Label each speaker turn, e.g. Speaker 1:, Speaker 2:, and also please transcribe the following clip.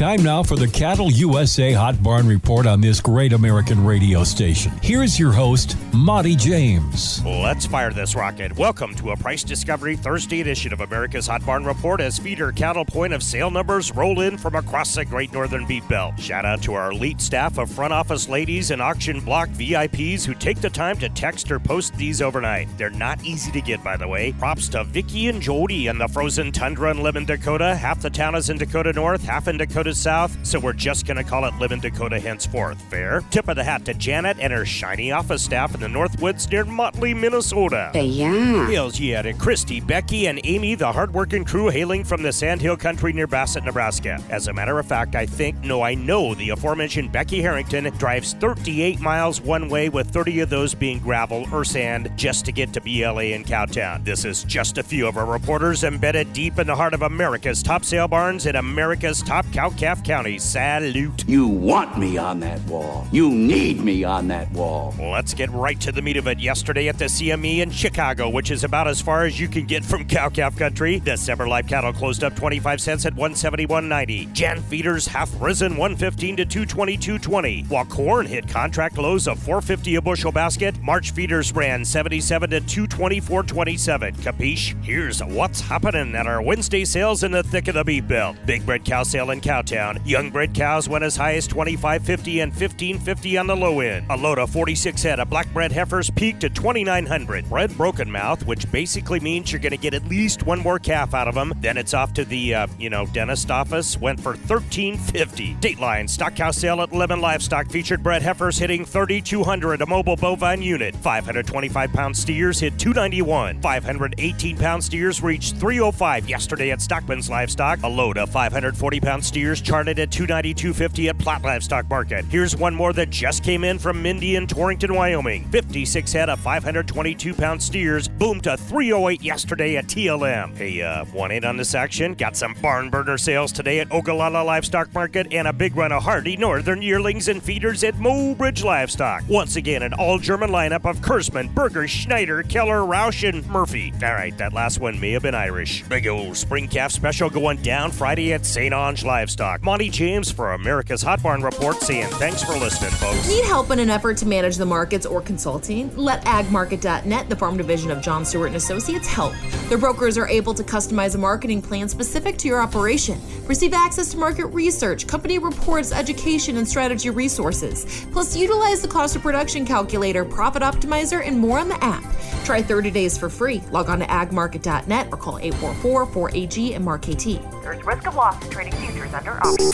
Speaker 1: Time now for the Cattle USA Hot Barn Report on this great American radio station. Here's your host, Monty James.
Speaker 2: Let's fire this rocket. Welcome to a price discovery Thursday edition of America's Hot Barn Report as feeder cattle point of sale numbers roll in from across the great northern beef belt. Shout out to our elite staff of front office ladies and auction block VIPs who take the time to text or post these overnight. They're not easy to get, by the way. Props to Vicky and Jody and the frozen tundra in Lemmon, Dakota. Half the town is in Dakota North, half in Dakota South, so we're just going to call it Lemmon, Dakota henceforth. Fair? Tip of the hat to Janet and her shiny office staff in the Northwoods near Motley, Minnesota.
Speaker 3: Yeah.
Speaker 2: Hills yeah to Christy, Becky, and Amy, the hardworking crew hailing from the Sandhill country near Bassett, Nebraska. As a matter of fact, I think, no, I know the aforementioned Becky Harrington drives 38 miles one way, with 30 of those being gravel or sand just to get to BLA in Cowtown. This is just a few of our reporters embedded deep in the heart of America's top sale barns in America's top cow calf county. Salute.
Speaker 4: You want me on that wall. You need me on that wall.
Speaker 2: Let's get right to the meat of it. Yesterday at the CME in Chicago, which is about as far as you can get from cow calf country, December live cattle closed up 25 cents at 171.90. Jan feeders half risen 115 to 222.20, while corn hit contract lows of 450 a bushel basket. March feeders ran 77 to 224.27. Capiche? Here's what's happening at our Wednesday sales in the thick of the beef belt. Big bred cow sale in Cowtown. Young bred cows went as high as 25.50 and 15.50 on the low end. A load of 46 head of black bred heifers peaked at 2,900. Bred broken mouth, which basically means you're going to get at least one more calf out of them. Then it's off to the, uh, you know, dentist office. Went for 13.50. Dateline stock cow sale at Lemmon Livestock featured bred heifers hitting 3,200. A mobile bovine unit. 525 pound steers hit 291. 518 pound steers reached 305 yesterday at Stockman's Livestock. A load of 540 pound steers charted at 292.50 at Platte Livestock Market. Here's one more that just came in from Mindy in Torrington, Wyoming. 56 head of 522 pound steers boomed to 308 yesterday at TLM. Hey, uh, one eight on this action. Got some barn burner sales today at Ogallala Livestock Market and a big run of hardy northern yearlings and feeders at Mobridge Livestock. Once again, an all German lineup of Kurzman, Berger, Schneider, Keller, Roush, and Murphy. All right, that last one may have been Irish. Big old spring calf special going down Friday at St. Onge Livestock. Monty James for America's Hot Barn Report saying thanks for listening, folks.
Speaker 5: Need help in an effort to manage the markets or consulting? Let agmarket.net, the farm division of John Stewart and Associates, help. Their brokers are able to customize a marketing plan specific to your operation. Receive access to market research, company reports, education, and strategy resources. Plus, utilize the cost of production calculator, profit optimizer, and more on the app. Try 30 days for free. Log on to agmarket.net or call 844 4AG and Mark KT.
Speaker 6: There's risk of loss in trading futures under option.